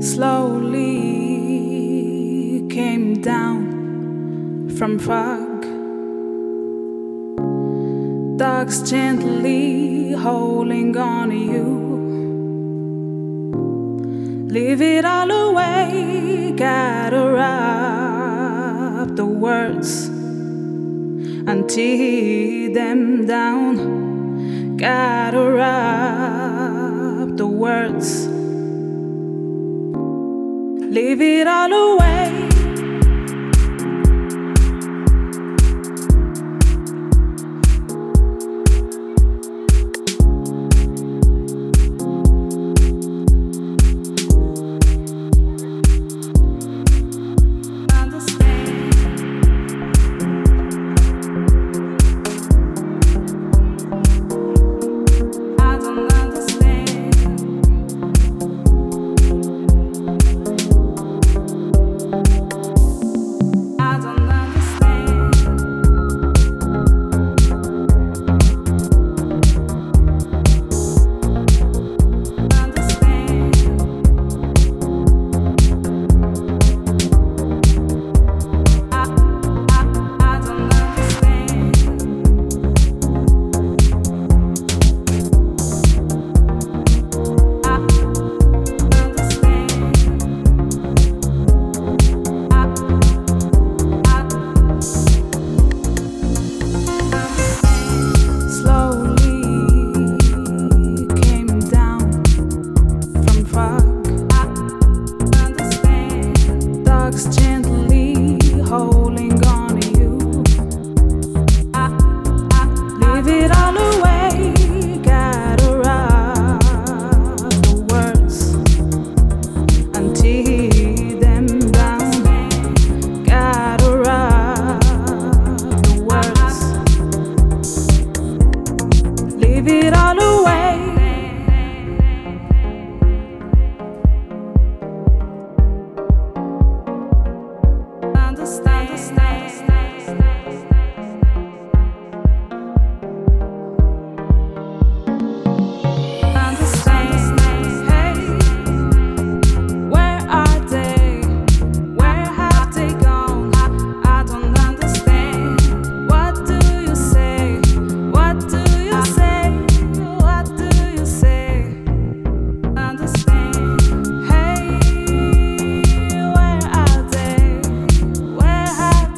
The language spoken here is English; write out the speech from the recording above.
slowly came down from fog. Dogs gently holding on to you. Leave it all away, gather up the words and tear them down. Gather leave it all away.